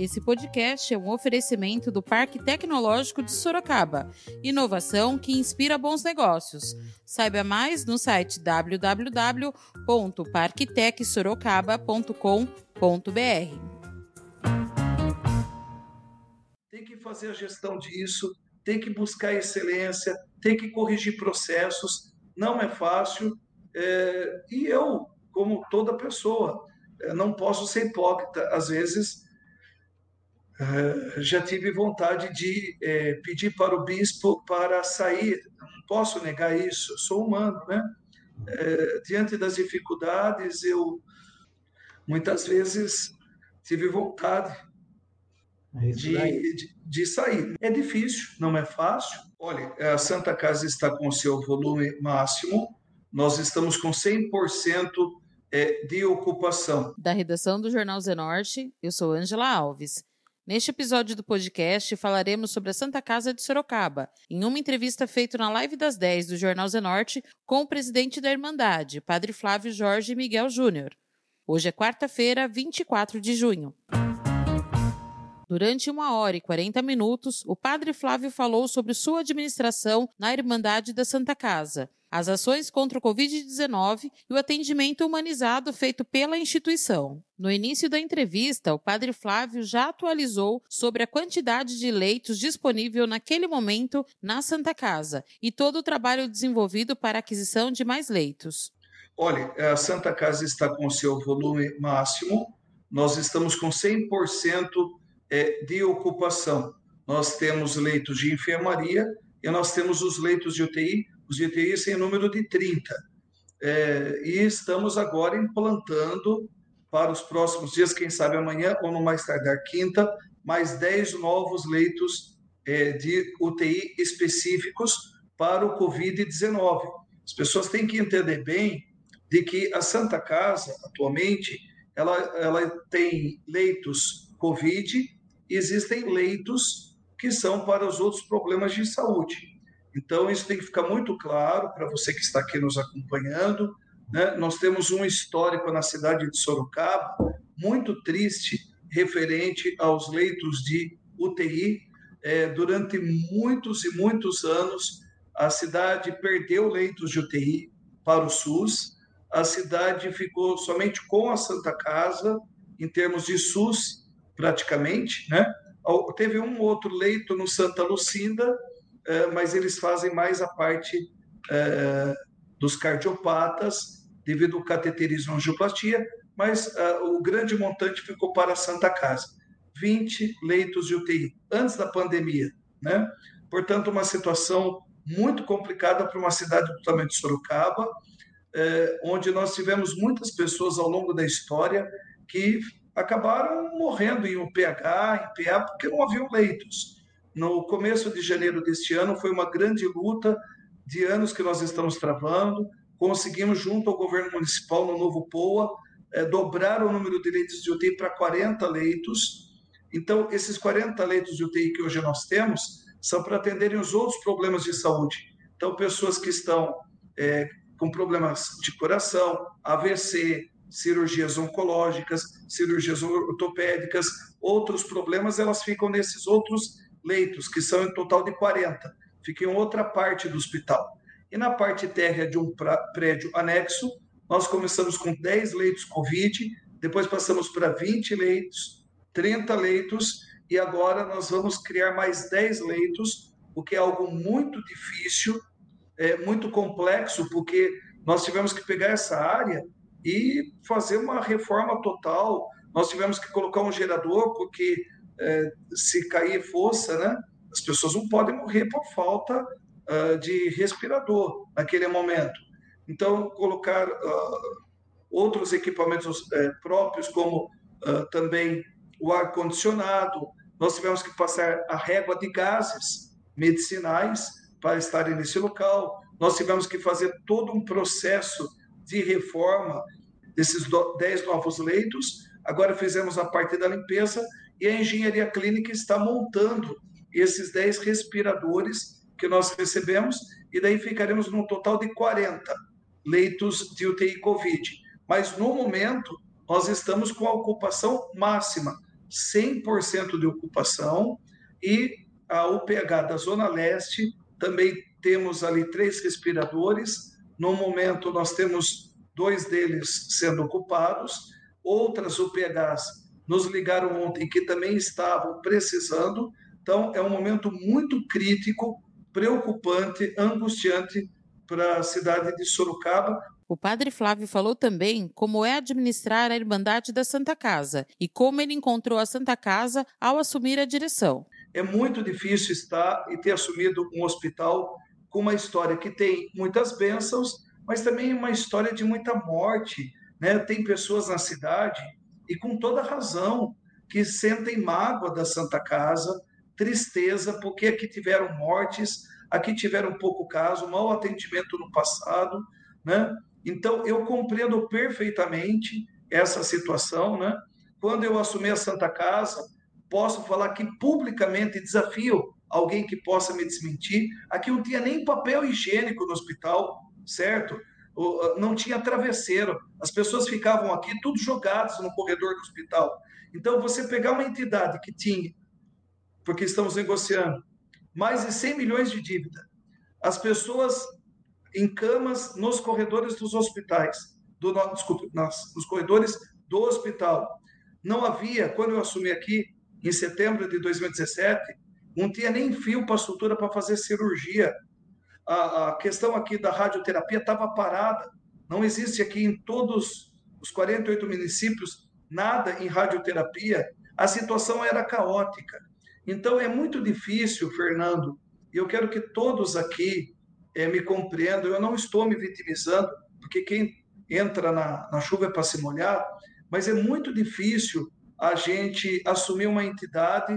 Esse podcast é um oferecimento do Parque Tecnológico de Sorocaba. Inovação que inspira bons negócios. Saiba mais no site www.parktecsorocaba.com.br. Tem que fazer a gestão disso, tem que buscar excelência, tem que corrigir processos. Não é fácil. É... e eu, como toda pessoa, é, não posso ser hipócrita. Às vezes, já tive vontade de é, pedir para o bispo para sair. Não posso negar isso, sou humano, né? diante das dificuldades, eu muitas vezes tive vontade de, de, de, sair. É difícil, não é fácil. Olha, a Santa Casa está com o seu volume máximo, nós estamos com 100% é, de ocupação. Da redação do Jornal Zenorte, eu sou Ângela Alves. Neste episódio do podcast, falaremos sobre a Santa Casa de Sorocaba, em uma entrevista feita na Live das 10 do Jornal Zenorte com o presidente da Irmandade, Padre Flávio Jorge Miguel Júnior. Hoje é quarta-feira, 24 de junho. Durante uma hora e 40 minutos, o padre Flávio falou sobre sua administração na Irmandade da Santa Casa, as ações contra o Covid-19 e o atendimento humanizado feito pela instituição. No início da entrevista, o padre Flávio já atualizou sobre a quantidade de leitos disponível naquele momento na Santa Casa e todo o trabalho desenvolvido para a aquisição de mais leitos. Olha, a Santa Casa está com seu volume máximo, nós estamos com 100% é, de ocupação. Nós temos leitos de enfermaria e nós temos os leitos de UTI, os de UTI em número de 30. É, e estamos agora implantando para os próximos dias, quem sabe amanhã ou no mais tardar quinta, mais 10 novos leitos é, de UTI específicos para o Covid-19. As pessoas têm que entender bem de que a Santa Casa, atualmente, ela, ela tem leitos Covid existem leitos que são para os outros problemas de saúde. Então, isso tem que ficar muito claro para você que está aqui nos acompanhando. Né? Nós temos um histórico na cidade de Sorocaba muito triste referente aos leitos de UTI. É, durante muitos e muitos anos, a cidade perdeu leitos de UTI para o SUS. A cidade ficou somente com a Santa Casa, em termos de SUS, praticamente, né? Teve um outro leito no Santa Lucinda, é, mas eles fazem mais a parte é, dos cardiopatas, devido ao cateterismo angioplastia, mas é, o grande montante ficou para a Santa Casa. 20 leitos de UTI, antes da pandemia, né? Portanto, uma situação muito complicada para uma cidade do tamanho de Sorocaba, onde nós tivemos muitas pessoas ao longo da história que acabaram morrendo em UPH, em PA, porque não haviam leitos. No começo de janeiro deste ano, foi uma grande luta de anos que nós estamos travando. Conseguimos, junto ao governo municipal, no novo POA, é, dobrar o número de leitos de UTI para 40 leitos. Então, esses 40 leitos de UTI que hoje nós temos são para atenderem os outros problemas de saúde. Então, pessoas que estão é, com problemas de coração, AVC, cirurgias oncológicas, cirurgias ortopédicas, outros problemas, elas ficam nesses outros leitos, que são em total de 40. Fica em outra parte do hospital. E na parte térrea de um prédio anexo, nós começamos com 10 leitos Covid, depois passamos para 20 leitos, 30 leitos, e agora nós vamos criar mais 10 leitos, o que é algo muito difícil, é muito complexo, porque nós tivemos que pegar essa área e fazer uma reforma total. Nós tivemos que colocar um gerador, porque é, se cair força, né, as pessoas não podem morrer por falta uh, de respirador naquele momento. Então, colocar uh, outros equipamentos uh, próprios, como também o ar-condicionado, nós tivemos que passar a régua de gases medicinais para estarem nesse local, nós tivemos que fazer todo um processo de reforma desses 10 novos leitos. Agora fizemos a parte da limpeza e a engenharia clínica está montando esses 10 respiradores que nós recebemos e daí ficaremos num total de 40 leitos de UTI Covid. Mas no momento nós estamos com a ocupação máxima. 100% de ocupação e a UPH da Zona Leste também temos ali três respiradores. No momento, nós temos dois deles sendo ocupados, outras UPHs nos ligaram ontem que também estavam precisando. Então, é um momento muito crítico, preocupante, angustiante para a cidade de Sorocaba. O padre Flávio falou também como é administrar a Irmandade da Santa Casa e como ele encontrou a Santa Casa ao assumir a direção. É muito difícil estar e ter assumido um hospital com uma história que tem muitas bênçãos, mas também uma história de muita morte. Né? Tem pessoas na cidade e com toda razão, que sentem mágoa da Santa Casa, tristeza, porque aqui tiveram mortes, aqui tiveram pouco caso, mau atendimento no passado, né? Então, eu compreendo perfeitamente essa situação, né? Quando eu assumi a Santa Casa, posso falar que publicamente desafio alguém que possa me desmentir. Aqui não tinha nem papel higiênico no hospital, certo? não tinha travesseiro. As pessoas ficavam aqui tudo jogadas no corredor do hospital. Então, você pegar uma entidade que tinha, porque estamos negociando, mais de 100 milhões de dívida, as pessoas em camas nos corredores dos hospitais, do, desculpe, nas, nos corredores do hospital. Não havia, quando eu assumi aqui, em setembro de 2017, não tinha nem fio para sutura para fazer cirurgia a, a questão aqui da radioterapia estava parada. Não existe aqui em todos os 48 municípios nada em radioterapia. A situação era caótica. Então é muito difícil, Fernando, e eu quero que todos aqui é, me compreendam. Eu não estou me vitimizando, porque quem entra na, na chuva é para se molhar, mas é muito difícil a gente assumir uma entidade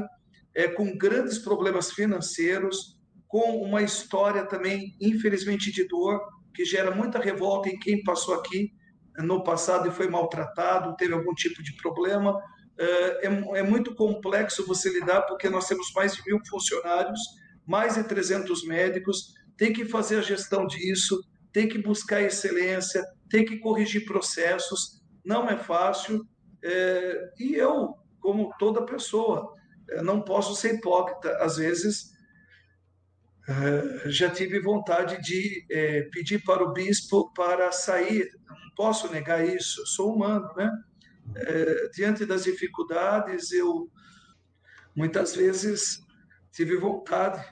é, com grandes problemas financeiros, com uma história também, infelizmente, de dor, que gera muita revolta em quem passou aqui no passado e foi maltratado, teve algum tipo de problema. É, é, é muito complexo você lidar, porque nós temos mais de mil funcionários, mais de 300 médicos, tem que fazer a gestão disso, tem que buscar excelência, tem que corrigir processos, não é fácil. É, e eu, como toda pessoa, é, não posso ser hipócrita. Às vezes, eh, já tive vontade de é, pedir para o bispo para sair. Não posso negar isso, sou humano, né? É, diante das dificuldades, eu muitas vezes tive vontade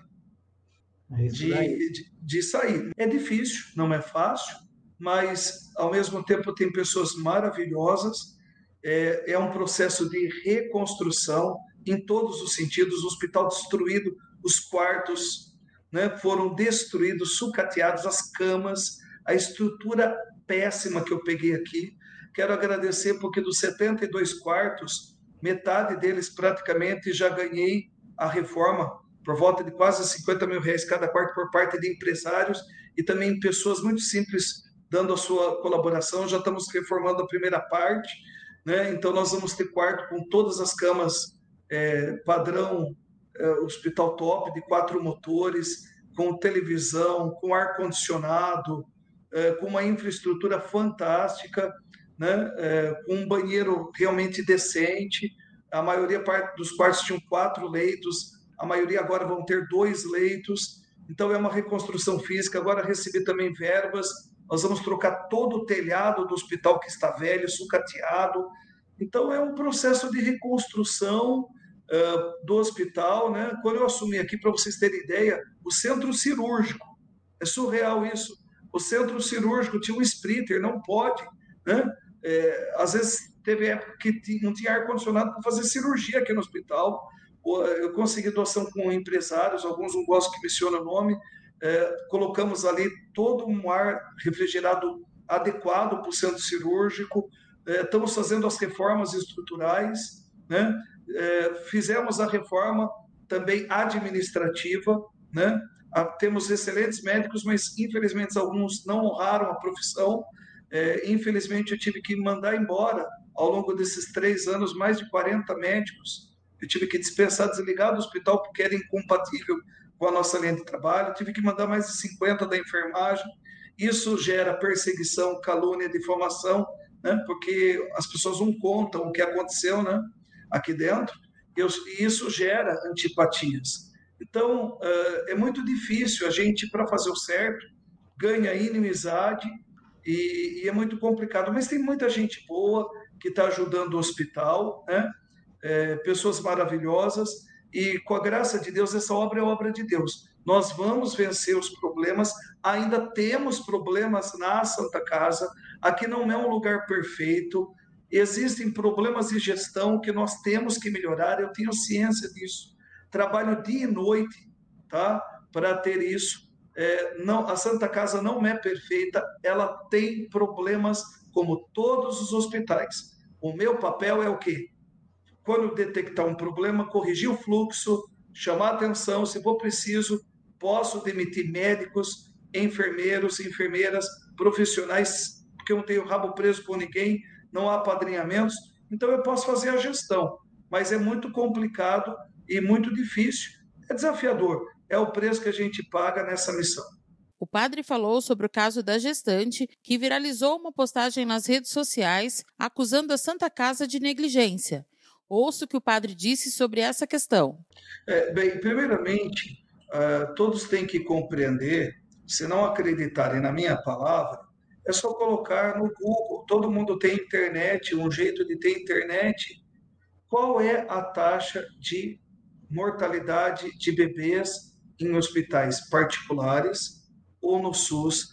de, de, de sair. É difícil, não é fácil, mas ao mesmo tempo tem pessoas maravilhosas. É, é um processo de reconstrução em todos os sentidos. O hospital destruído, os quartos né, foram destruídos, sucateados, as camas, a estrutura péssima que eu peguei aqui. Quero agradecer porque dos 72 quartos, metade deles praticamente já ganhei a reforma por volta de quase 50 mil reais cada quarto por parte de empresários e também pessoas muito simples dando a sua colaboração. Já estamos reformando a primeira parte, né? então nós vamos ter quarto com todas as camas é, padrão é, hospital top de quatro motores, com televisão, com ar condicionado, é, com uma infraestrutura fantástica, né? É, com um banheiro realmente decente. A maioria dos quartos tinham quatro leitos, a maioria agora vão ter dois leitos. Então é uma reconstrução física. Agora recebi também verbas. Nós vamos trocar todo o telhado do hospital que está velho, sucateado. Então é um processo de reconstrução do hospital, né? Quando eu assumi aqui, para vocês terem ideia, o centro cirúrgico, é surreal isso. O centro cirúrgico tinha um splitter, não pode, né? É, às vezes teve época que não tinha ar-condicionado para fazer cirurgia aqui no hospital. Eu consegui doação com empresários, alguns não gostam que menciona o nome. É, colocamos ali todo um ar refrigerado adequado para o centro cirúrgico. É, estamos fazendo as reformas estruturais, né? É, fizemos a reforma também administrativa, né? Ah, temos excelentes médicos, mas infelizmente alguns não honraram a profissão. É, infelizmente eu tive que mandar embora ao longo desses três anos mais de 40 médicos. Eu tive que dispensar, desligar do hospital porque era incompatível com a nossa linha de trabalho. Eu tive que mandar mais de 50 da enfermagem. Isso gera perseguição, calúnia, difamação, né? porque as pessoas não contam o que aconteceu, né? Aqui dentro, e isso gera antipatias. Então, é muito difícil a gente, para fazer o certo, ganha inimizade e, e, é muito complicado. Mas tem muita gente boa que está ajudando o hospital, né? É, pessoas maravilhosas, e com a graça de Deus, essa obra é obra de Deus. Nós vamos vencer os problemas, ainda temos problemas na Santa Casa, aqui não é um lugar perfeito, existem problemas de gestão que nós temos que melhorar, eu tenho ciência disso. Trabalho dia e noite tá? para ter isso. É, não, a Santa Casa não é perfeita, ela tem problemas como todos os hospitais. O meu papel é o quê? Quando detectar um problema, corrigir o fluxo, chamar atenção, se for preciso, posso demitir médicos, enfermeiros, enfermeiras, profissionais, porque eu não tenho rabo preso por ninguém, não há padrinhamentos, então eu posso fazer a gestão, mas é muito complicado e muito difícil, é desafiador, é o preço que a gente paga nessa missão. O padre falou sobre o caso da gestante, que viralizou uma postagem nas redes sociais acusando a Santa Casa de negligência. Ouça o que o padre disse sobre essa questão. É, bem, primeiramente, uh, todos têm que compreender, se não acreditarem na minha palavra, é só colocar no Google. Todo mundo tem internet, um jeito de ter internet. Qual é a taxa de mortalidade de bebês em hospitais particulares ou no SUS?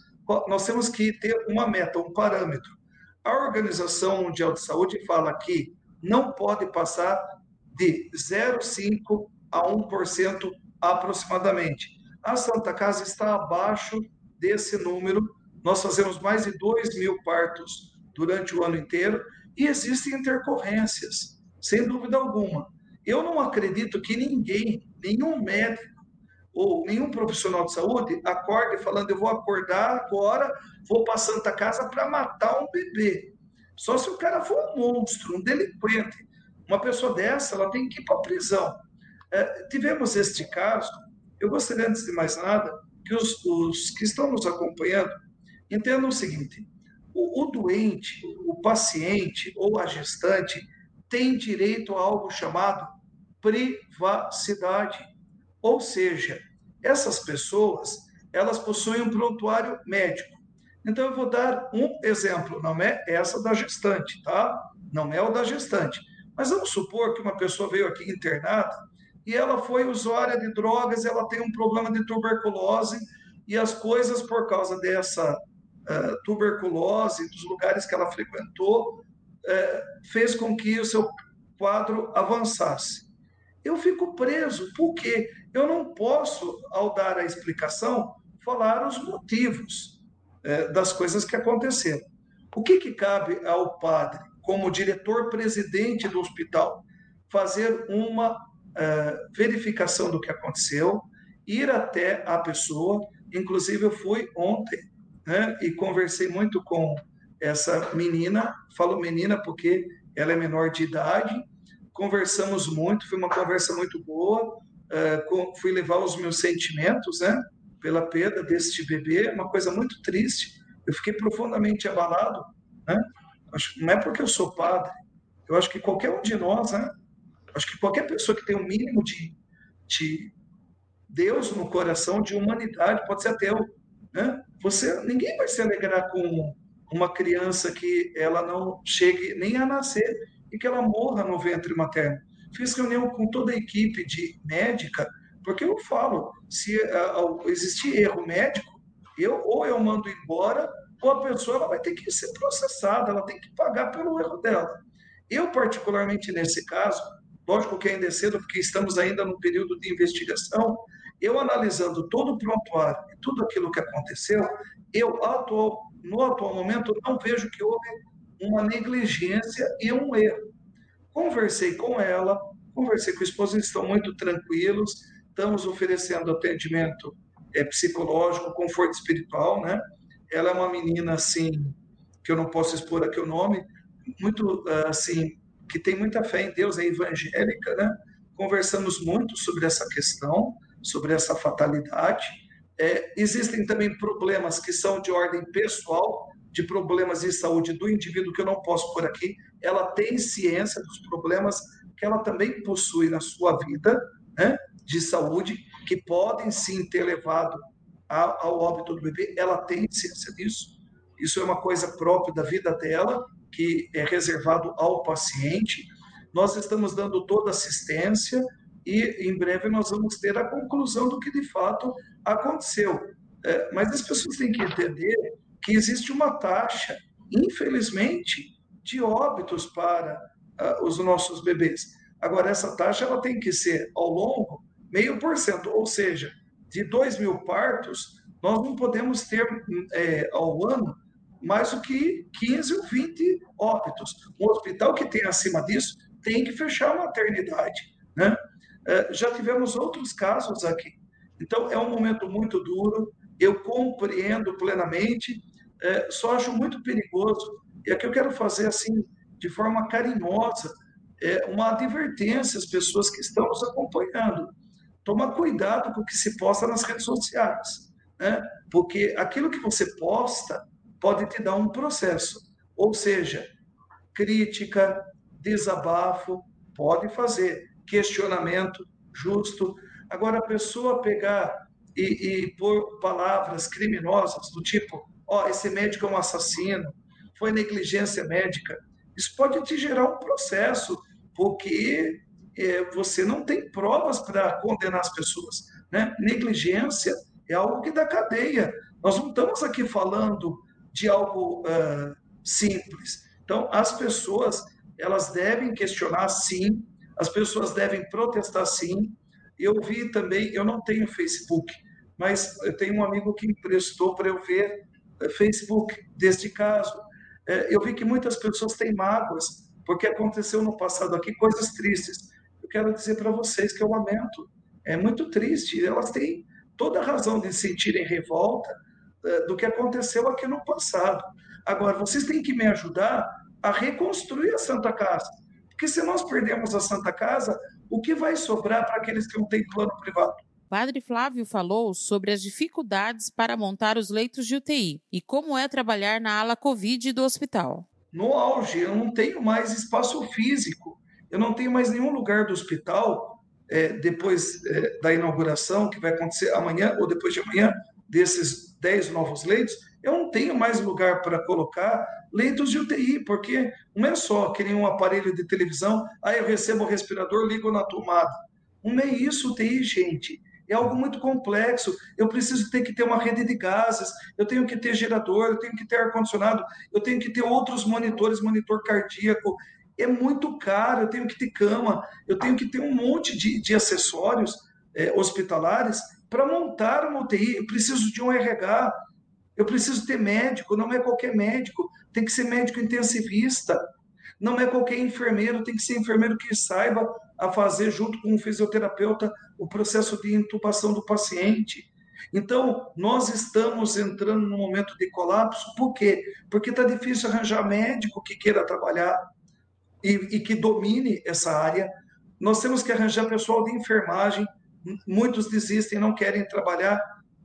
Nós temos que ter uma meta, um parâmetro. A Organização Mundial de Saúde fala que não pode passar de 0,5 a 1% aproximadamente. A Santa Casa está abaixo desse número. Nós fazemos mais de 2 mil partos durante o ano inteiro e existem intercorrências, sem dúvida alguma. Eu não acredito que ninguém, nenhum médico ou nenhum profissional de saúde acorde falando: eu vou acordar agora, vou para Santa Casa para matar um bebê. Só se o cara for um monstro, um delinquente. Uma pessoa dessa, ela tem que ir para a prisão. É, tivemos este caso, eu gostaria, antes de mais nada, que os, os que estão nos acompanhando entendam o seguinte: o, o doente, o paciente ou a gestante tem direito a algo chamado privacidade. Ou seja, essas pessoas, elas possuem um prontuário médico. Então, eu vou dar um exemplo, não é essa da gestante, tá? Não é o da gestante. Mas vamos supor que uma pessoa veio aqui internada e ela foi usuária de drogas, ela tem um problema de tuberculose e as coisas por causa dessa uh, tuberculose, dos lugares que ela frequentou, uh, fez com que o seu quadro avançasse. Eu fico preso, porque eu não posso, ao dar a explicação, falar os motivos uh, das coisas que aconteceram. O que, que cabe ao padre, como diretor-presidente do hospital, fazer uma verificação do que aconteceu, ir até a pessoa. Inclusive, eu fui ontem né, e conversei muito com essa menina. Falo menina porque ela é menor de idade. Conversamos muito, foi uma conversa muito boa. Uh, fui levar os meus sentimentos, né, pela perda deste bebê, uma coisa muito triste. Eu fiquei profundamente abalado, né? Não é porque eu sou padre. Eu acho que qualquer um de nós, né, Acho que qualquer pessoa que tem um mínimo de, de Deus no coração, de humanidade, pode ser ateu. Né? Você, ninguém vai se alegrar com uma criança que ela não chegue nem a nascer e que ela morra no ventre materno. Fiz reunião com toda a equipe de médica, porque eu falo, se uh, existir erro médico, eu ou eu mando embora, ou a pessoa ela vai ter que ser processada, ela tem que pagar pelo erro dela. Eu, particularmente nesse caso, Lógico que ainda é cedo, porque estamos ainda no período de investigação. Eu analisando todo o prontuário e tudo aquilo que aconteceu, eu atual, no atual momento não vejo que houve uma negligência e um erro. Conversei com ela, conversei com a esposa, eles estão muito tranquilos, estamos oferecendo atendimento é, psicológico, conforto espiritual, né? Ela é uma menina assim que eu não posso expor aqui o nome, muito assim que tem muita fé em Deus, é evangélica, né? Conversamos muito sobre essa questão, sobre essa fatalidade. É, existem também problemas que são de ordem pessoal, de problemas de saúde do indivíduo que eu não posso por aqui, ela tem ciência dos problemas que ela também possui na sua vida, né, de saúde, que podem sim ter levado ao óbito do bebê, ela tem ciência disso. Isso é uma coisa própria da vida dela, que é reservado ao paciente. Nós estamos dando toda assistência e em breve nós vamos ter a conclusão do que de fato aconteceu. É, mas as pessoas têm que entender que existe uma taxa, infelizmente, de óbitos para uh, os nossos bebês. Agora, essa taxa ela tem que ser ao longo meio por cento, ou seja, de 2 mil partos, nós não podemos ter é, ao ano mais do que 15 ou 20 óbitos. Um hospital que tem acima disso tem que fechar a maternidade. Né? É, já tivemos outros casos aqui. Então, é um momento muito duro, eu compreendo plenamente, é, só acho muito perigoso, e aqui eu quero fazer assim, de forma carinhosa, é, uma advertência às pessoas que estão nos acompanhando. Toma cuidado com o que se posta nas redes sociais, né? porque aquilo que você posta pode te dar um processo. Ou seja, crítica, desabafo, pode fazer, questionamento justo. Agora, a pessoa pegar e, e pôr palavras criminosas do tipo: ó, oh, esse médico é um assassino, foi negligência médica, isso pode te gerar um processo, porque é, você não tem provas para condenar as pessoas. Né? Negligência é algo que dá cadeia. Nós não estamos aqui falando de algo uh, simples. Então, as pessoas elas devem questionar sim, as pessoas devem protestar sim. Eu vi também, eu não tenho Facebook, mas eu tenho um amigo que emprestou para eu ver eh, Facebook deste caso. Eh, eu vi que muitas pessoas têm mágoas, porque aconteceu no passado aqui coisas tristes. Eu quero dizer para vocês que eu lamento. É muito triste. Elas têm toda a razão de sentirem revolta eh, do que aconteceu aqui no passado. Agora, vocês têm que me ajudar a reconstruir a Santa Casa. Porque se nós perdemos a Santa Casa, o que vai sobrar para aqueles que não têm plano privado? Padre Flávio falou sobre as dificuldades para montar os leitos de UTI e como é trabalhar na ala Covid do hospital. No auge, eu não tenho mais espaço físico, eu não tenho mais nenhum lugar do hospital é, depois é, da inauguração, que vai acontecer amanhã ou depois de amanhã, desses 10 novos leitos, eu não tenho mais lugar para colocar leitos de UTI, porque não é só que nem um aparelho de televisão, aí eu recebo o respirador, ligo na tomada. Não é isso UTI, gente. É algo muito complexo. Eu preciso ter que ter uma rede de gases, eu tenho que ter gerador, eu tenho que ter ar-condicionado, eu tenho que ter outros monitores, monitor cardíaco. É muito caro, eu tenho que ter cama, eu tenho que ter um monte de, de acessórios é, hospitalares para montar uma UTI. Eu preciso de um RH, eu preciso ter médico, não é qualquer médico, tem que ser médico intensivista. Não é qualquer enfermeiro, tem que ser enfermeiro que saiba a fazer, junto com o fisioterapeuta, o processo de intubação do paciente. Então, nós estamos entrando num momento de colapso, por quê? Porque está difícil arranjar médico que queira trabalhar e, e que domine essa área. Nós temos que arranjar pessoal de enfermagem, muitos desistem, não querem trabalhar,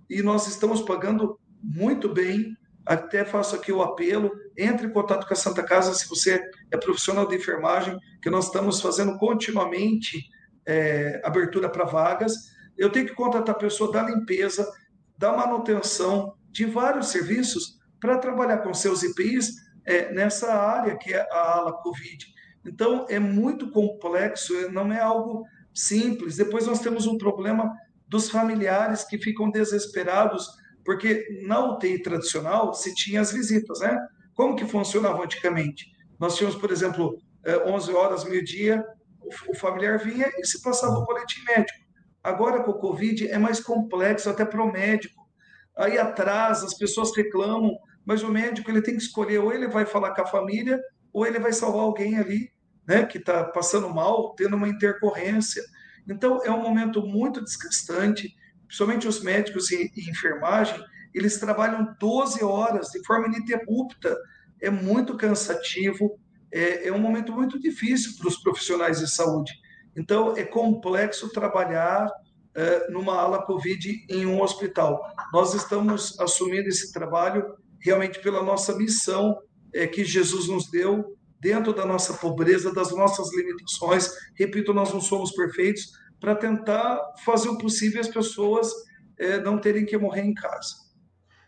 e nós estamos pagando muito bem. Até faço aqui o apelo: entre em contato com a Santa Casa se você é profissional de enfermagem, que nós estamos fazendo continuamente é, abertura para vagas. Eu tenho que contratar pessoa da limpeza, da manutenção, de vários serviços para trabalhar com seus IPIs é, nessa área que é a ala Covid. Então, é muito complexo, não é algo simples. Depois nós temos um problema dos familiares que ficam desesperados, porque na UTI tradicional se tinha as visitas, né? Como que funcionava antigamente? Nós tínhamos, por exemplo, 11 eh, horas, meio-dia, o familiar vinha e se passava o boletim médico. Agora, com o Covid, é mais complexo até para o médico. Aí atrás, as pessoas reclamam, mas o médico ele tem que escolher, ou ele vai falar com a família, ou ele vai salvar alguém ali né, que está passando mal, tendo uma intercorrência. Então, é um momento muito desgastante, principalmente os médicos e, e enfermagem, eles trabalham 12 horas de forma ininterrupta, é muito cansativo, é, é um momento muito difícil para os profissionais de saúde. Então, é complexo trabalhar é, numa ala Covid em um hospital. Nós estamos assumindo esse trabalho realmente pela nossa missão é, que Jesus nos deu dentro da nossa pobreza, das nossas limitações. Repito, nós não somos perfeitos para tentar fazer o possível as pessoas é, não terem que morrer em casa.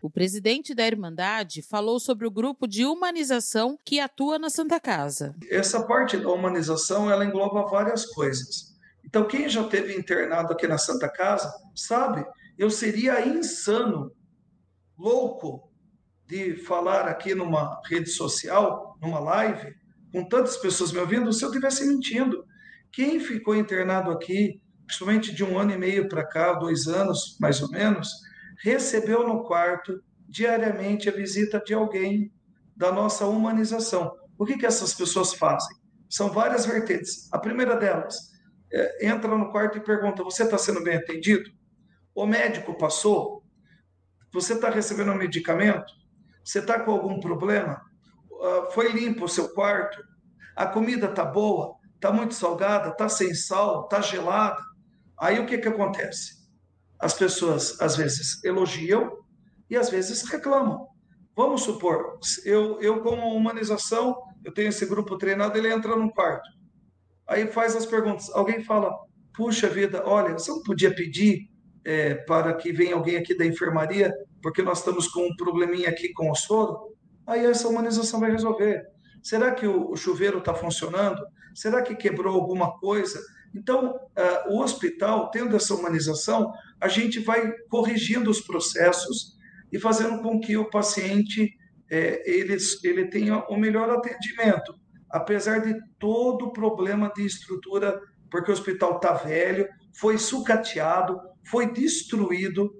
O presidente da Irmandade falou sobre o grupo de humanização que atua na Santa Casa. Essa parte da humanização ela engloba várias coisas. Então, quem já teve internado aqui na Santa Casa sabe, eu seria insano, louco, de falar aqui numa rede social, numa live, com tantas pessoas me ouvindo, se eu estivesse mentindo. Quem ficou internado aqui, principalmente de um ano e meio para cá, dois anos mais ou menos, recebeu no quarto diariamente a visita de alguém da nossa humanização. O que, que essas pessoas fazem? São várias vertentes. A primeira delas, é, entra no quarto e pergunta: Você está sendo bem atendido? O médico passou? Você está recebendo um medicamento? Você está com algum problema? Uh, foi limpo o seu quarto? A comida está boa? Está muito salgada? Está sem sal? Está gelada? Aí o que, que acontece? as pessoas às vezes elogiam e às vezes reclamam. Vamos supor, eu, eu como humanização, eu tenho esse grupo treinado, ele entra num quarto. Aí faz as perguntas. Alguém fala, puxa vida, olha, você não podia pedir é, para que venha alguém aqui da enfermaria, porque nós estamos com um probleminha aqui com o soro? Aí essa humanização vai resolver. Será que o, o chuveiro está funcionando? Será que quebrou alguma coisa? Então, uh, o hospital, tendo essa humanização, a gente vai corrigindo os processos e fazendo com que o paciente é, ele, ele tenha o melhor atendimento, apesar de todo o problema de estrutura, porque o hospital está velho, foi sucateado, foi destruído.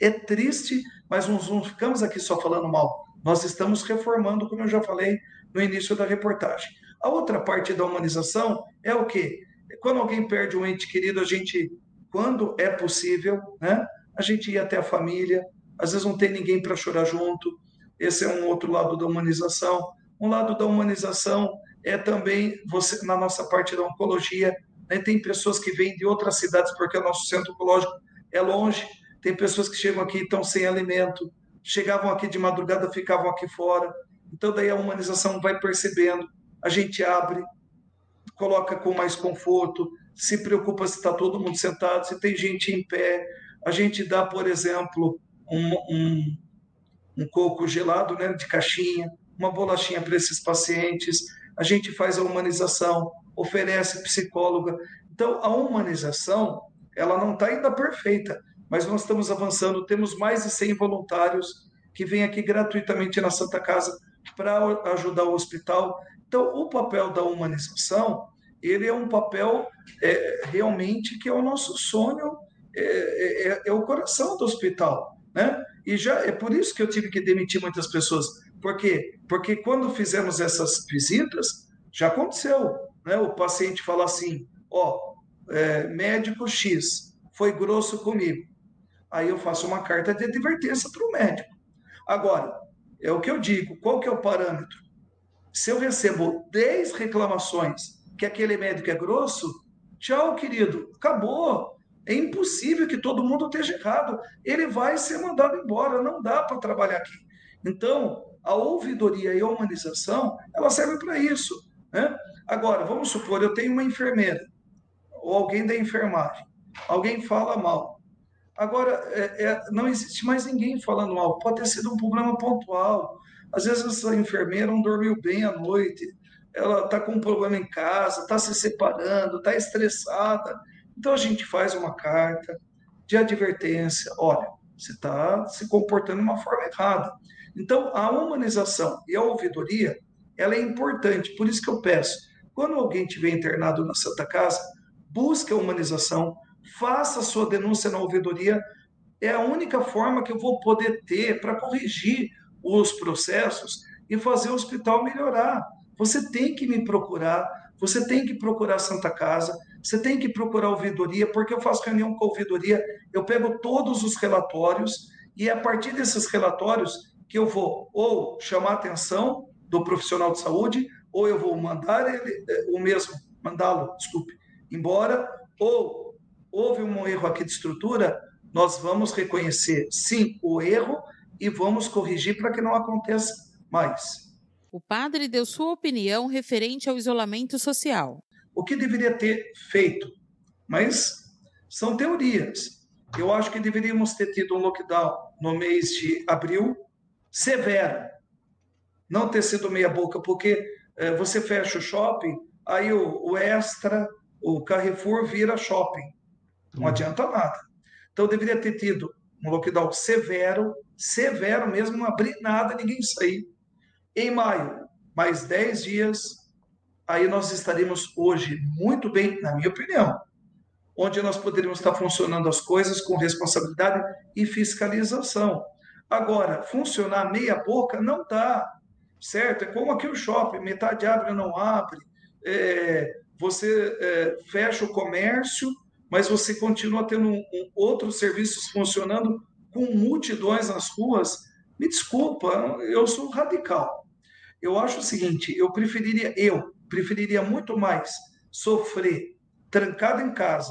É triste, mas nós não ficamos aqui só falando mal. Nós estamos reformando, como eu já falei no início da reportagem. A outra parte da humanização é o quê? Quando alguém perde um ente querido, a gente quando é possível, né? A gente ir até a família, às vezes não tem ninguém para chorar junto. Esse é um outro lado da humanização. Um lado da humanização é também você na nossa parte da oncologia, né? tem pessoas que vêm de outras cidades porque o nosso centro oncológico é longe. Tem pessoas que chegam aqui e estão sem alimento, chegavam aqui de madrugada, ficavam aqui fora. Então daí a humanização vai percebendo, a gente abre, coloca com mais conforto, se preocupa se está todo mundo sentado, se tem gente em pé. A gente dá, por exemplo, um, um, um coco gelado né, de caixinha, uma bolachinha para esses pacientes. A gente faz a humanização, oferece psicóloga. Então, a humanização, ela não está ainda perfeita, mas nós estamos avançando. Temos mais de 100 voluntários que vêm aqui gratuitamente na Santa Casa para ajudar o hospital. Então, o papel da humanização ele é um papel é, realmente que é o nosso sonho, é, é, é, o coração do hospital, né? E já é por isso que eu tive que demitir muitas pessoas. Por quê? Porque quando fizemos essas visitas, já aconteceu, né? O paciente fala assim, ó, é, médico X foi grosso comigo. Aí eu faço uma carta de advertência para o médico. Agora, é o que eu digo, qual que é o parâmetro? Se eu recebo 10 reclamações que aquele médico é grosso, tchau, querido, acabou. É impossível que todo mundo esteja errado. Ele vai ser mandado embora, não dá para trabalhar aqui. Então, a ouvidoria e a humanização, ela serve para isso. Né? Agora, vamos supor, eu tenho uma enfermeira, ou alguém da enfermagem, alguém fala mal. Agora, é, é, não existe mais ninguém falando mal, pode ter sido um problema pontual. Às vezes essa enfermeira não dormiu bem à noite, ela está com um problema em casa, está se separando, está estressada. Então a gente faz uma carta de advertência: olha, você está se comportando de uma forma errada. Então a humanização e a ouvidoria ela é importante. Por isso que eu peço, quando alguém tiver internado na Santa Casa, busque a humanização, faça a sua denúncia na ouvidoria. É a única forma que eu vou poder ter para corrigir os processos e fazer o hospital melhorar. Você tem que me procurar, você tem que procurar Santa Casa, você tem que procurar a ouvidoria, porque eu faço reunião com a ouvidoria, eu pego todos os relatórios e é a partir desses relatórios que eu vou ou chamar a atenção do profissional de saúde, ou eu vou mandar ele, eh, o mesmo, mandá-lo, desculpe, embora, ou houve um erro aqui de estrutura, nós vamos reconhecer sim o erro e vamos corrigir para que não aconteça mais. O padre deu sua opinião referente ao isolamento social. O que deveria ter feito? Mas são teorias. Eu acho que deveríamos ter tido um lockdown no mês de abril severo, não ter sido meia boca, porque é, você fecha o shopping, aí o, o, extra, o Carrefour vira shopping. Não hum. adianta nada. Então deveria ter tido um lockdown severo, severo mesmo, não abrir nada, ninguém sair. Em maio, mais 10 dias, aí nós estaríamos hoje muito bem, na minha opinião, onde nós poderíamos estar funcionando as coisas com responsabilidade e fiscalização. Agora, funcionar meia boca não dá, certo? É como aqui o shopping, metade abre ou não abre. É, você é, fecha o comércio, mas você continua tendo um, um, outros serviços funcionando com multidões nas ruas. Me desculpa, eu sou radical. Eu acho o seguinte, eu preferiria, eu preferiria muito mais sofrer trancado em casa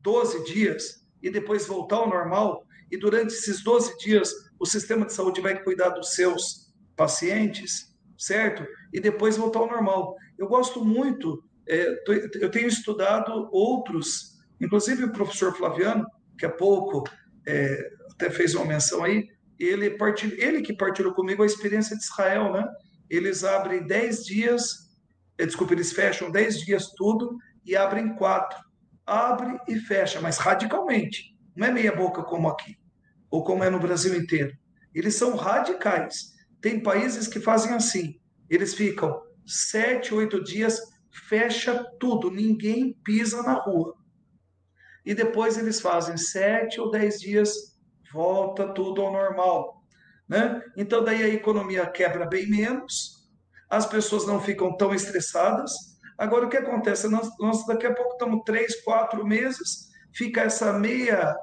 12 dias e depois voltar ao normal, e durante esses 12 dias o sistema de saúde vai cuidar dos seus pacientes, certo? E depois voltar ao normal. Eu gosto muito, é, eu tenho estudado outros, inclusive o professor Flaviano, que há pouco é, até fez uma menção aí, ele, partilha, ele que partilhou comigo a experiência de Israel, né? Eles abrem 10 dias, é, desculpa, eles fecham 10 dias tudo e abrem quatro abre e fecha, mas radicalmente. Não é meia boca como aqui, ou como é no Brasil inteiro. Eles são radicais. Tem países que fazem assim. Eles ficam sete, oito dias, fecha tudo, ninguém pisa na rua. E depois eles fazem sete ou dez dias, volta tudo ao normal. Né? Então daí a economia quebra bem menos, as pessoas não ficam tão estressadas, Agora, o que acontece? Nós, nós daqui a pouco estamos três, quatro meses, fica essa meia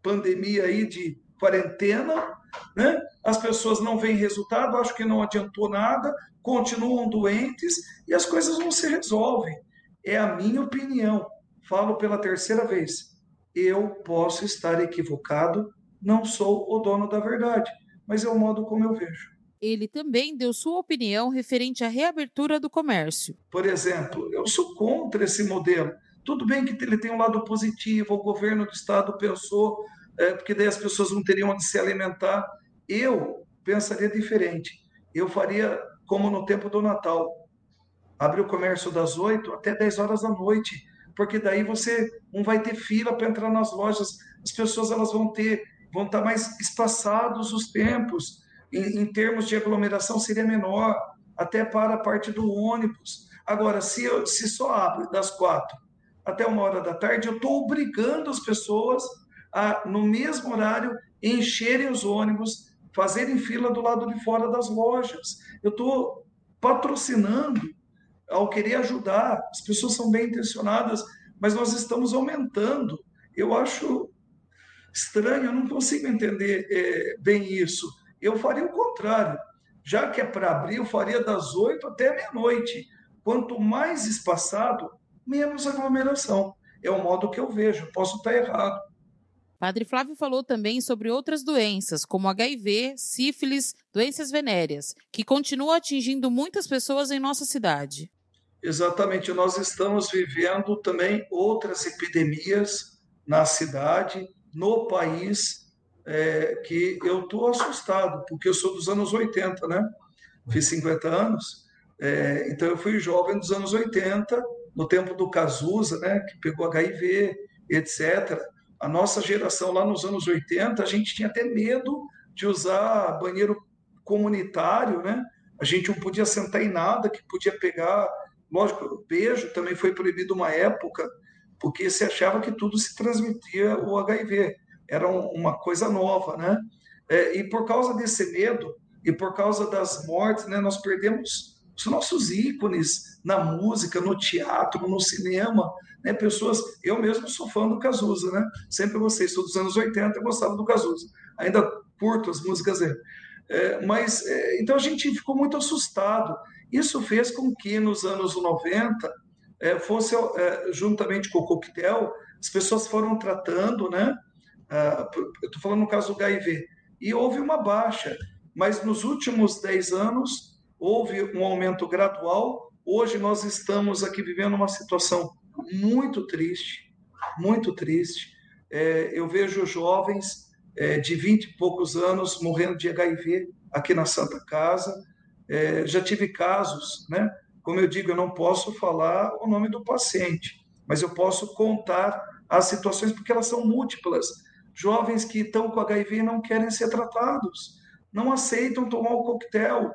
pandemia aí de quarentena, né? as pessoas não veem resultado, acho que não adiantou nada, continuam doentes e as coisas não se resolvem. É a minha opinião. Falo pela terceira vez. Eu posso estar equivocado, não sou o dono da verdade, mas é o modo como eu vejo. Ele também deu sua opinião referente à reabertura do comércio. Por exemplo, eu sou contra esse modelo. Tudo bem que ele tem um lado positivo, o governo do estado pensou, é, porque daí as pessoas não teriam onde se alimentar. Eu pensaria diferente. Eu faria como no tempo do Natal. Abre o comércio das 8 até 10 horas da noite, porque daí você não vai ter fila para entrar nas lojas. As pessoas elas vão ter, vão estar mais espaçados os tempos em, em termos de aglomeração seria menor, até para a parte do ônibus. Agora, se, eu, se só abre das quatro até uma hora da tarde, eu estou obrigando as pessoas a, no mesmo horário, encherem os ônibus, fazerem fila do lado de fora das lojas. Eu estou patrocinando ao querer ajudar. As pessoas são bem intencionadas, mas nós estamos aumentando. Eu acho estranho, eu não consigo entender é, bem isso. Eu faria o contrário. Já que é para abrir, eu faria das 8 até meia-noite. Quanto mais espaçado, menos aglomeração. É o modo que eu vejo. Posso estar errado. Padre Flávio falou também sobre outras doenças, como HIV, sífilis, doenças venéreas, que continuam atingindo muitas pessoas em nossa cidade. Exatamente, nós estamos vivendo também outras epidemias na cidade, no país, é, que eu estou assustado, porque eu sou dos anos 80, né? Fiz 50 anos, é, então eu fui jovem dos anos 80, no tempo do Cazuza, né? Que pegou HIV, etc. A nossa geração lá nos anos 80, a gente tinha até medo de usar banheiro comunitário, né? A gente não podia sentar em nada, que podia pegar. Lógico, beijo também foi proibido uma época, porque se achava que tudo se transmitia o HIV era uma coisa nova, né? É, e por causa desse medo e por causa das mortes, né, nós perdemos os nossos ícones na música, no teatro, no cinema, né? Pessoas, eu mesmo sou fã do Cazuza, né? Sempre gostei, sou dos anos 80, eu gostava do Cazuza. Ainda curto as músicas dele. É, mas é, então a gente ficou muito assustado. Isso fez com que nos anos 90 é, fosse é, juntamente com o coquetel, as pessoas foram tratando, né? Ah, estou falando no caso do HIV, e houve uma baixa. Mas nos últimos 10 anos, houve um aumento gradual. Hoje nós estamos aqui vivendo uma situação muito triste, muito triste. É, eu vejo jovens é, de 20 e poucos anos morrendo de HIV aqui na Santa Casa. É, já tive casos, né? Como eu digo, eu não posso falar o nome do paciente, mas eu posso contar as situações porque elas são múltiplas. Jovens que estão com HIV não querem ser tratados, não aceitam tomar o coquetel.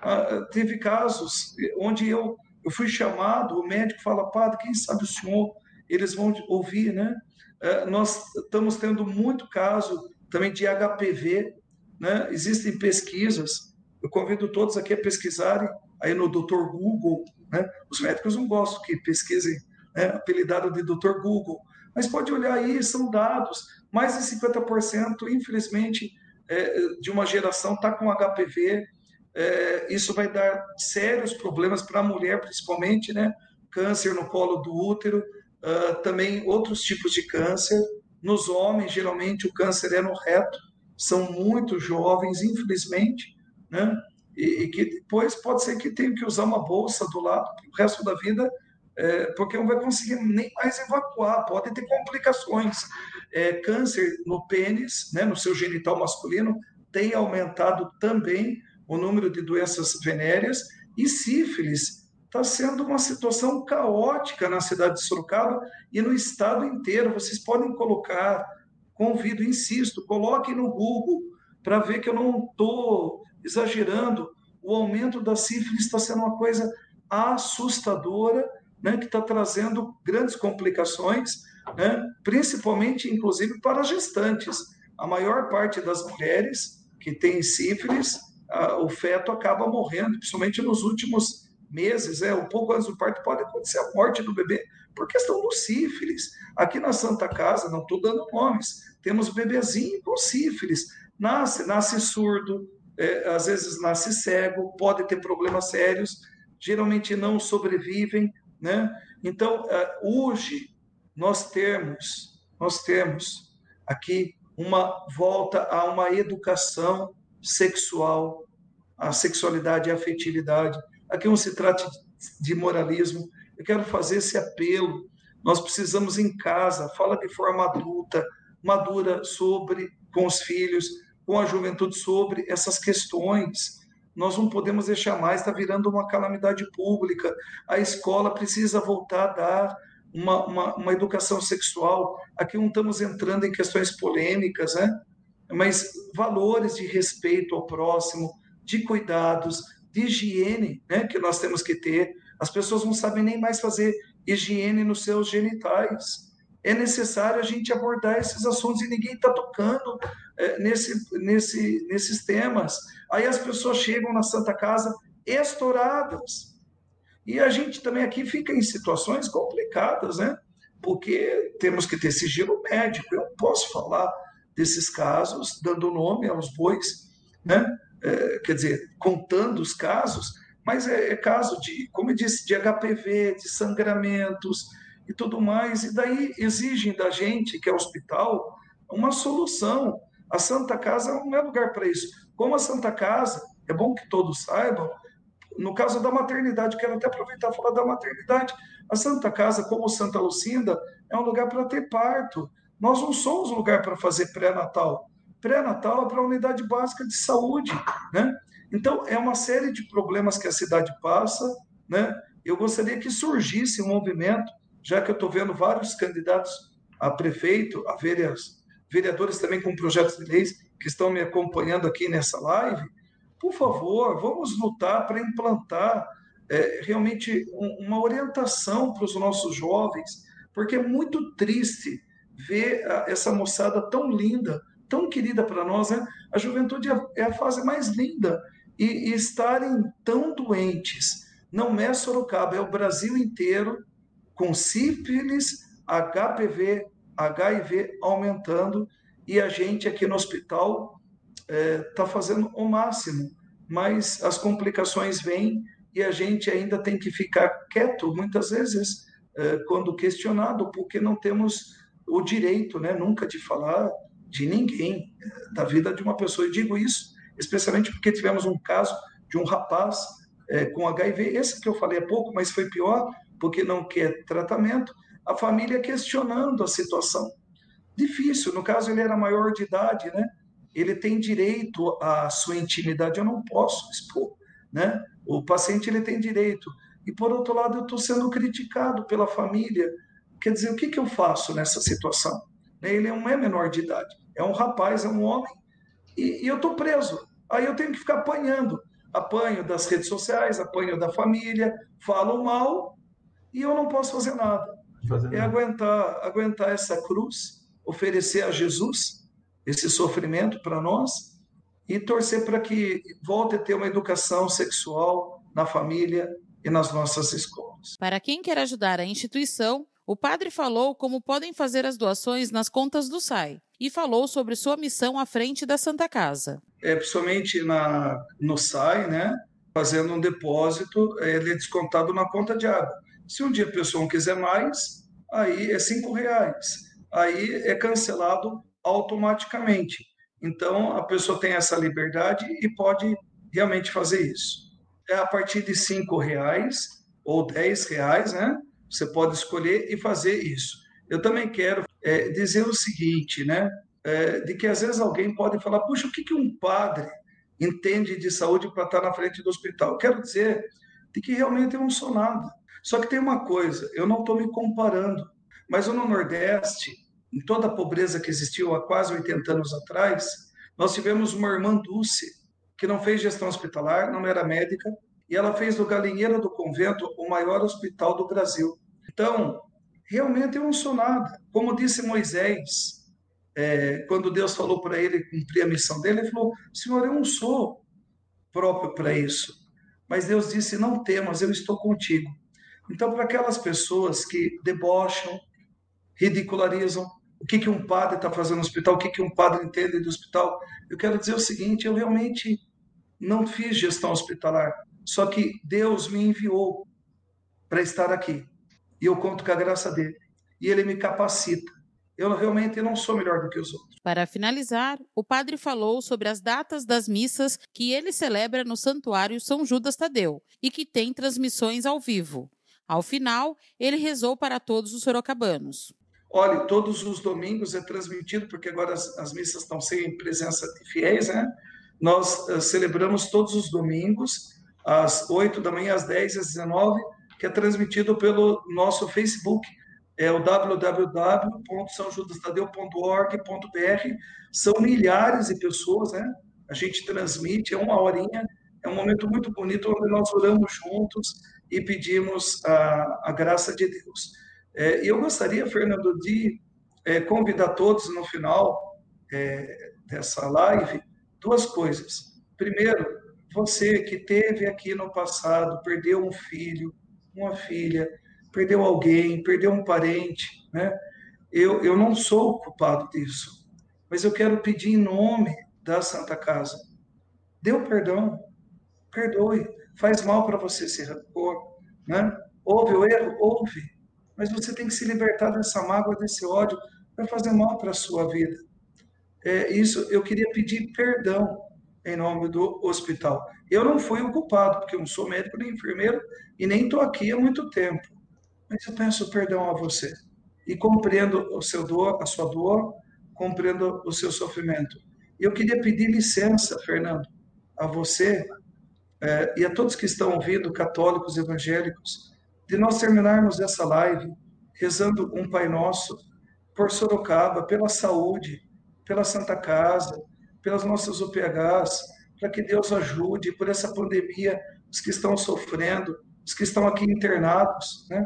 Ah, teve casos onde eu, eu fui chamado, o médico fala, padre, quem sabe o senhor? Eles vão ouvir, né? Ah, nós estamos tendo muito caso também de HPV, né? Existem pesquisas, eu convido todos aqui a pesquisarem aí no Dr. Google, né? Os médicos não gostam que pesquisem, né? apelidado de Dr. Google, mas pode olhar aí, são dados, mais de 50%, infelizmente, é, de uma geração está com HPV, é, isso vai dar sérios problemas para a mulher, principalmente, né? Câncer no colo do útero, uh, também outros tipos de câncer. Nos homens, geralmente, o câncer é no reto, são muito jovens, infelizmente, né? E, e, que depois pode ser que tenha que usar uma bolsa do lado o resto da vida, é, porque não vai conseguir nem mais evacuar, pode ter complicações. É, câncer no pênis, né, no seu genital masculino, tem aumentado também o número de doenças venéreas e sífilis está sendo uma situação caótica na cidade de Sorocaba e no estado inteiro. Vocês podem colocar, convido, insisto, coloquem no Google para ver que eu não estou exagerando. O aumento da sífilis está sendo uma coisa assustadora, né, que está trazendo grandes complicações, né, principalmente, inclusive, para gestantes. A maior parte das mulheres que têm sífilis, a, o feto acaba morrendo, principalmente nos últimos meses, é, um pouco antes do parto, pode acontecer a morte do bebê por questão do sífilis. Aqui na Santa Casa, não estou dando nomes, temos bebezinho com sífilis. Nasce, nasce surdo, é, às vezes nasce cego, pode ter problemas sérios, geralmente não sobrevivem, né? Então, é, hoje, nós temos, nós temos aqui uma volta a uma educação sexual, a sexualidade e a afetividade, Aqui não se trata de moralismo. Eu quero fazer esse apelo. Nós precisamos em casa, fala de forma adulta, madura sobre com os filhos, com a juventude sobre essas questões. Nós não podemos deixar mais, está virando uma calamidade pública. A escola precisa voltar a dar uma, uma, uma educação sexual. Aqui não estamos entrando em questões polêmicas, né? mas valores de respeito ao próximo, de cuidados, de higiene né, que nós temos que ter. As pessoas não sabem nem mais fazer higiene nos seus genitais. É necessário a gente abordar esses assuntos e ninguém está tocando é, nesse, nesse, nesses temas. Aí as pessoas chegam na Santa Casa estouradas. E a gente também aqui fica em situações complicadas, né? Porque temos que ter sigilo médico. Eu posso falar desses casos dando nome aos bois, né? é, quer dizer, contando os casos, mas é, é, caso de, como eu disse, de HPV, de sangramentos e tudo mais, e daí exigem da gente, que é hospital, uma solução. A Santa Casa não é lugar para isso. Como a Santa Casa, é bom que todos saibam, no caso da maternidade, quero até aproveitar e falar da maternidade. A Santa Casa, como Santa Lucinda, é um lugar para ter parto. Nós não somos lugar para fazer pré-natal pré-natal é para a unidade básica de saúde, né? Então, é uma série de problemas que a cidade passa, né? Eu gostaria que surgisse um movimento, já que eu estou vendo vários candidatos a prefeito, a vereadores, vereadores também com projetos de leis que estão me acompanhando aqui nessa live, por favor, vamos lutar para implantar é, realmente um, uma orientação para os nossos jovens, porque é muito triste ver a, essa moçada tão linda tão querida para nós, né? A juventude é, é a fase mais linda. E, e estarem tão doentes, não é Sorocaba, é o Brasil inteiro, com sífilis, HPV, HIV aumentando, e a gente aqui no hospital está é, tá fazendo o máximo, mas as complicações vêm e a gente ainda tem que ficar quieto, muitas vezes, é, quando questionado, porque não temos o direito, né, nunca de falar, de ninguém, da vida de uma pessoa. E digo isso especialmente porque tivemos um caso de um rapaz é, com HIV, esse que eu falei há pouco, mas foi pior, porque não quer tratamento, a família questionando a situação. Difícil, no caso ele era maior de idade, né? Ele tem direito à sua intimidade, eu não posso expor, né? O paciente ele tem direito. E por outro lado, eu estou sendo criticado pela família. Quer dizer, o que, que eu faço nessa situação? Ele não é menor de idade, é um rapaz, é um homem, e, e eu estou preso. Aí eu tenho que ficar apanhando. Apanho das redes sociais, apanho da família, falo mal e eu não posso fazer nada. Fazer é aguentar, aguentar essa cruz, oferecer a Jesus esse sofrimento para nós e torcer para que volte a ter uma educação sexual na família e nas nossas escolas. Para quem quer ajudar a instituição, o padre falou como podem fazer as doações nas contas do SAI e falou sobre sua missão à frente da Santa Casa. É, principalmente na, no SAI, né, fazendo um depósito, ele é descontado na conta de água. Se um dia a pessoa não quiser mais, aí é cinco reais. Aí é cancelado automaticamente. Então, a pessoa tem essa liberdade e pode realmente fazer isso. É a partir de cinco reais ou dez reais, né? Você pode escolher e fazer isso. Eu também quero é, dizer o seguinte, né? É, de que às vezes alguém pode falar, puxa, o que, que um padre entende de saúde para estar na frente do hospital? Quero dizer de que realmente eu não sou nada. Só que tem uma coisa, eu não estou me comparando, mas no Nordeste, em toda a pobreza que existiu há quase 80 anos atrás, nós tivemos uma irmã Dulce, que não fez gestão hospitalar, não era médica, e ela fez do Galinheiro do Convento o maior hospital do Brasil. Então, realmente eu não sou nada. Como disse Moisés, é, quando Deus falou para ele cumprir a missão dele, ele falou: Senhor, eu não sou próprio para isso. Mas Deus disse: Não temas, eu estou contigo. Então, para aquelas pessoas que debocham, ridicularizam, o que, que um padre está fazendo no hospital, o que, que um padre entende do hospital, eu quero dizer o seguinte: eu realmente não fiz gestão hospitalar. Só que Deus me enviou para estar aqui. E eu conto com a graça dele. E ele me capacita. Eu realmente não sou melhor do que os outros. Para finalizar, o padre falou sobre as datas das missas que ele celebra no Santuário São Judas Tadeu e que tem transmissões ao vivo. Ao final, ele rezou para todos os sorocabanos. Olha, todos os domingos é transmitido, porque agora as, as missas estão sem presença de fiéis, né? Nós uh, celebramos todos os domingos às 8 da manhã, às 10 às 19, que é transmitido pelo nosso Facebook, é o www.sãojudastadeu.org.br. São milhares de pessoas, né? A gente transmite, é uma horinha, é um momento muito bonito onde nós oramos juntos e pedimos a, a graça de Deus. É, e eu gostaria, Fernando, de é, convidar todos no final é, dessa live duas coisas. Primeiro, você que teve aqui no passado, perdeu um filho, uma filha, perdeu alguém, perdeu um parente, né? Eu, eu não sou culpado disso, mas eu quero pedir em nome da Santa Casa. Dê o perdão, perdoe, faz mal para você se rancor, né? Houve o erro? Houve, mas você tem que se libertar dessa mágoa, desse ódio, para fazer mal para a sua vida. É, isso eu queria pedir perdão em nome do hospital. Eu não fui o culpado, porque eu não sou médico nem enfermeiro e nem estou aqui há muito tempo. Mas eu peço perdão a você e compreendo o seu dor, a sua dor, compreendo o seu sofrimento. Eu queria pedir licença, Fernando, a você e a todos que estão ouvindo, católicos, evangélicos, de nós terminarmos essa live rezando um Pai Nosso por Sorocaba, pela saúde, pela Santa Casa, pelas nossas UPHs, para que Deus ajude por essa pandemia, os que estão sofrendo, os que estão aqui internados, né?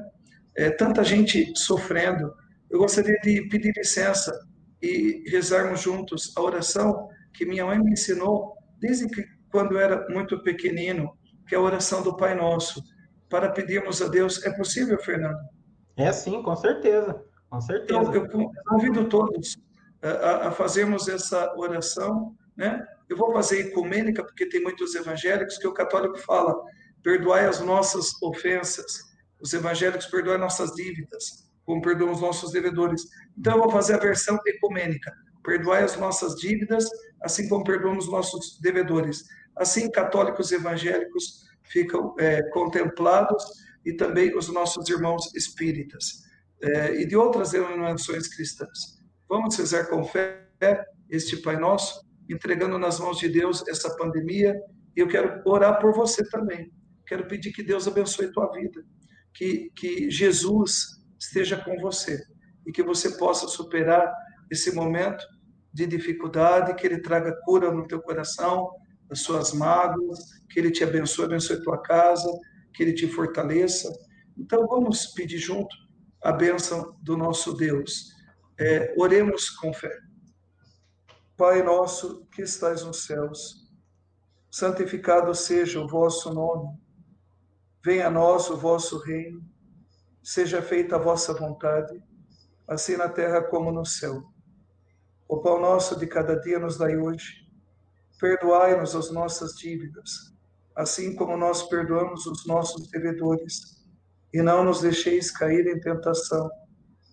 É, tanta gente sofrendo. Eu gostaria de pedir licença e rezarmos juntos a oração que minha mãe me ensinou desde que quando era muito pequenino, que é a oração do Pai Nosso, para pedirmos a Deus. É possível, Fernando? É sim, com certeza, com certeza. Então, eu convido todos a, a fazermos essa oração, né? Eu vou fazer ecumênica, porque tem muitos evangélicos que o católico fala, perdoai as nossas ofensas, os evangélicos perdoam nossas dívidas, como perdoam os nossos devedores. Então eu vou fazer a versão ecumênica. perdoai as nossas dívidas, assim como perdoamos nossos devedores. Assim, católicos evangélicos ficam é, contemplados e também os nossos irmãos espíritas é, e de outras denominações cristãs. Vamos rezar com fé este Pai Nosso, entregando nas mãos de Deus essa pandemia. E eu quero orar por você também. Quero pedir que Deus abençoe tua vida, que, que Jesus esteja com você e que você possa superar esse momento de dificuldade, que Ele traga cura no teu coração, as suas mágoas, que Ele te abençoe, abençoe tua casa, que Ele te fortaleça. Então vamos pedir junto a bênção do nosso Deus. É, oremos com fé. Pai nosso que estais nos céus, santificado seja o vosso nome. Venha a nós o vosso reino. Seja feita a vossa vontade, assim na terra como no céu. O pão nosso de cada dia nos dai hoje. Perdoai-nos as nossas dívidas, assim como nós perdoamos os nossos devedores. E não nos deixeis cair em tentação,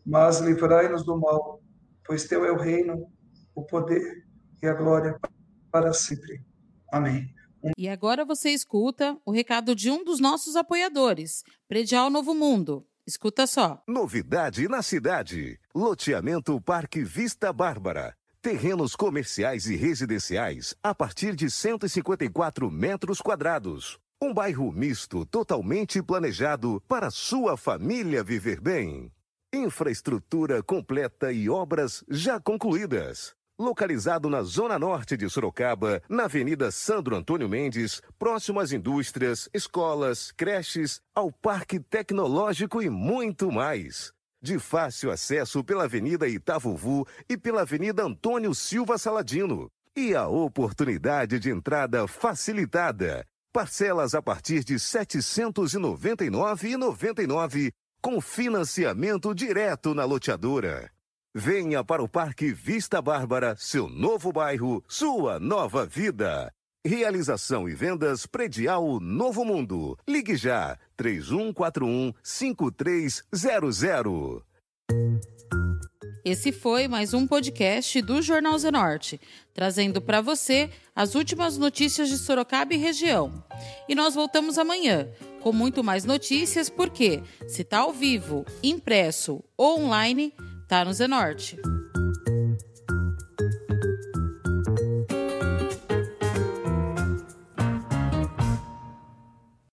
mas livrai-nos do mal, pois teu é o reino, o poder e a glória para sempre. Amém. E agora você escuta o recado de um dos nossos apoiadores, Predial Novo Mundo. Escuta só. Novidade na cidade. Loteamento Parque Vista Bárbara. Terrenos comerciais e residenciais a partir de 154 metros quadrados. Um bairro misto totalmente planejado para sua família viver bem. Infraestrutura completa e obras já concluídas localizado na zona norte de Sorocaba, na Avenida Sandro Antônio Mendes, próximo às indústrias, escolas, creches, ao Parque Tecnológico e muito mais. De fácil acesso pela Avenida Itavuvu e pela Avenida Antônio Silva Saladino. E a oportunidade de entrada facilitada. Parcelas a partir de R$ 799,99 com financiamento direto na loteadora. Venha para o Parque Vista Bárbara, seu novo bairro, sua nova vida. Realização e vendas predial Novo Mundo. Ligue já 3141 5300. Esse foi mais um podcast do Jornal Zenorte, trazendo para você as últimas notícias de Sorocaba e região. E nós voltamos amanhã com muito mais notícias, porque se está ao vivo, impresso ou online, tá no Zenorte.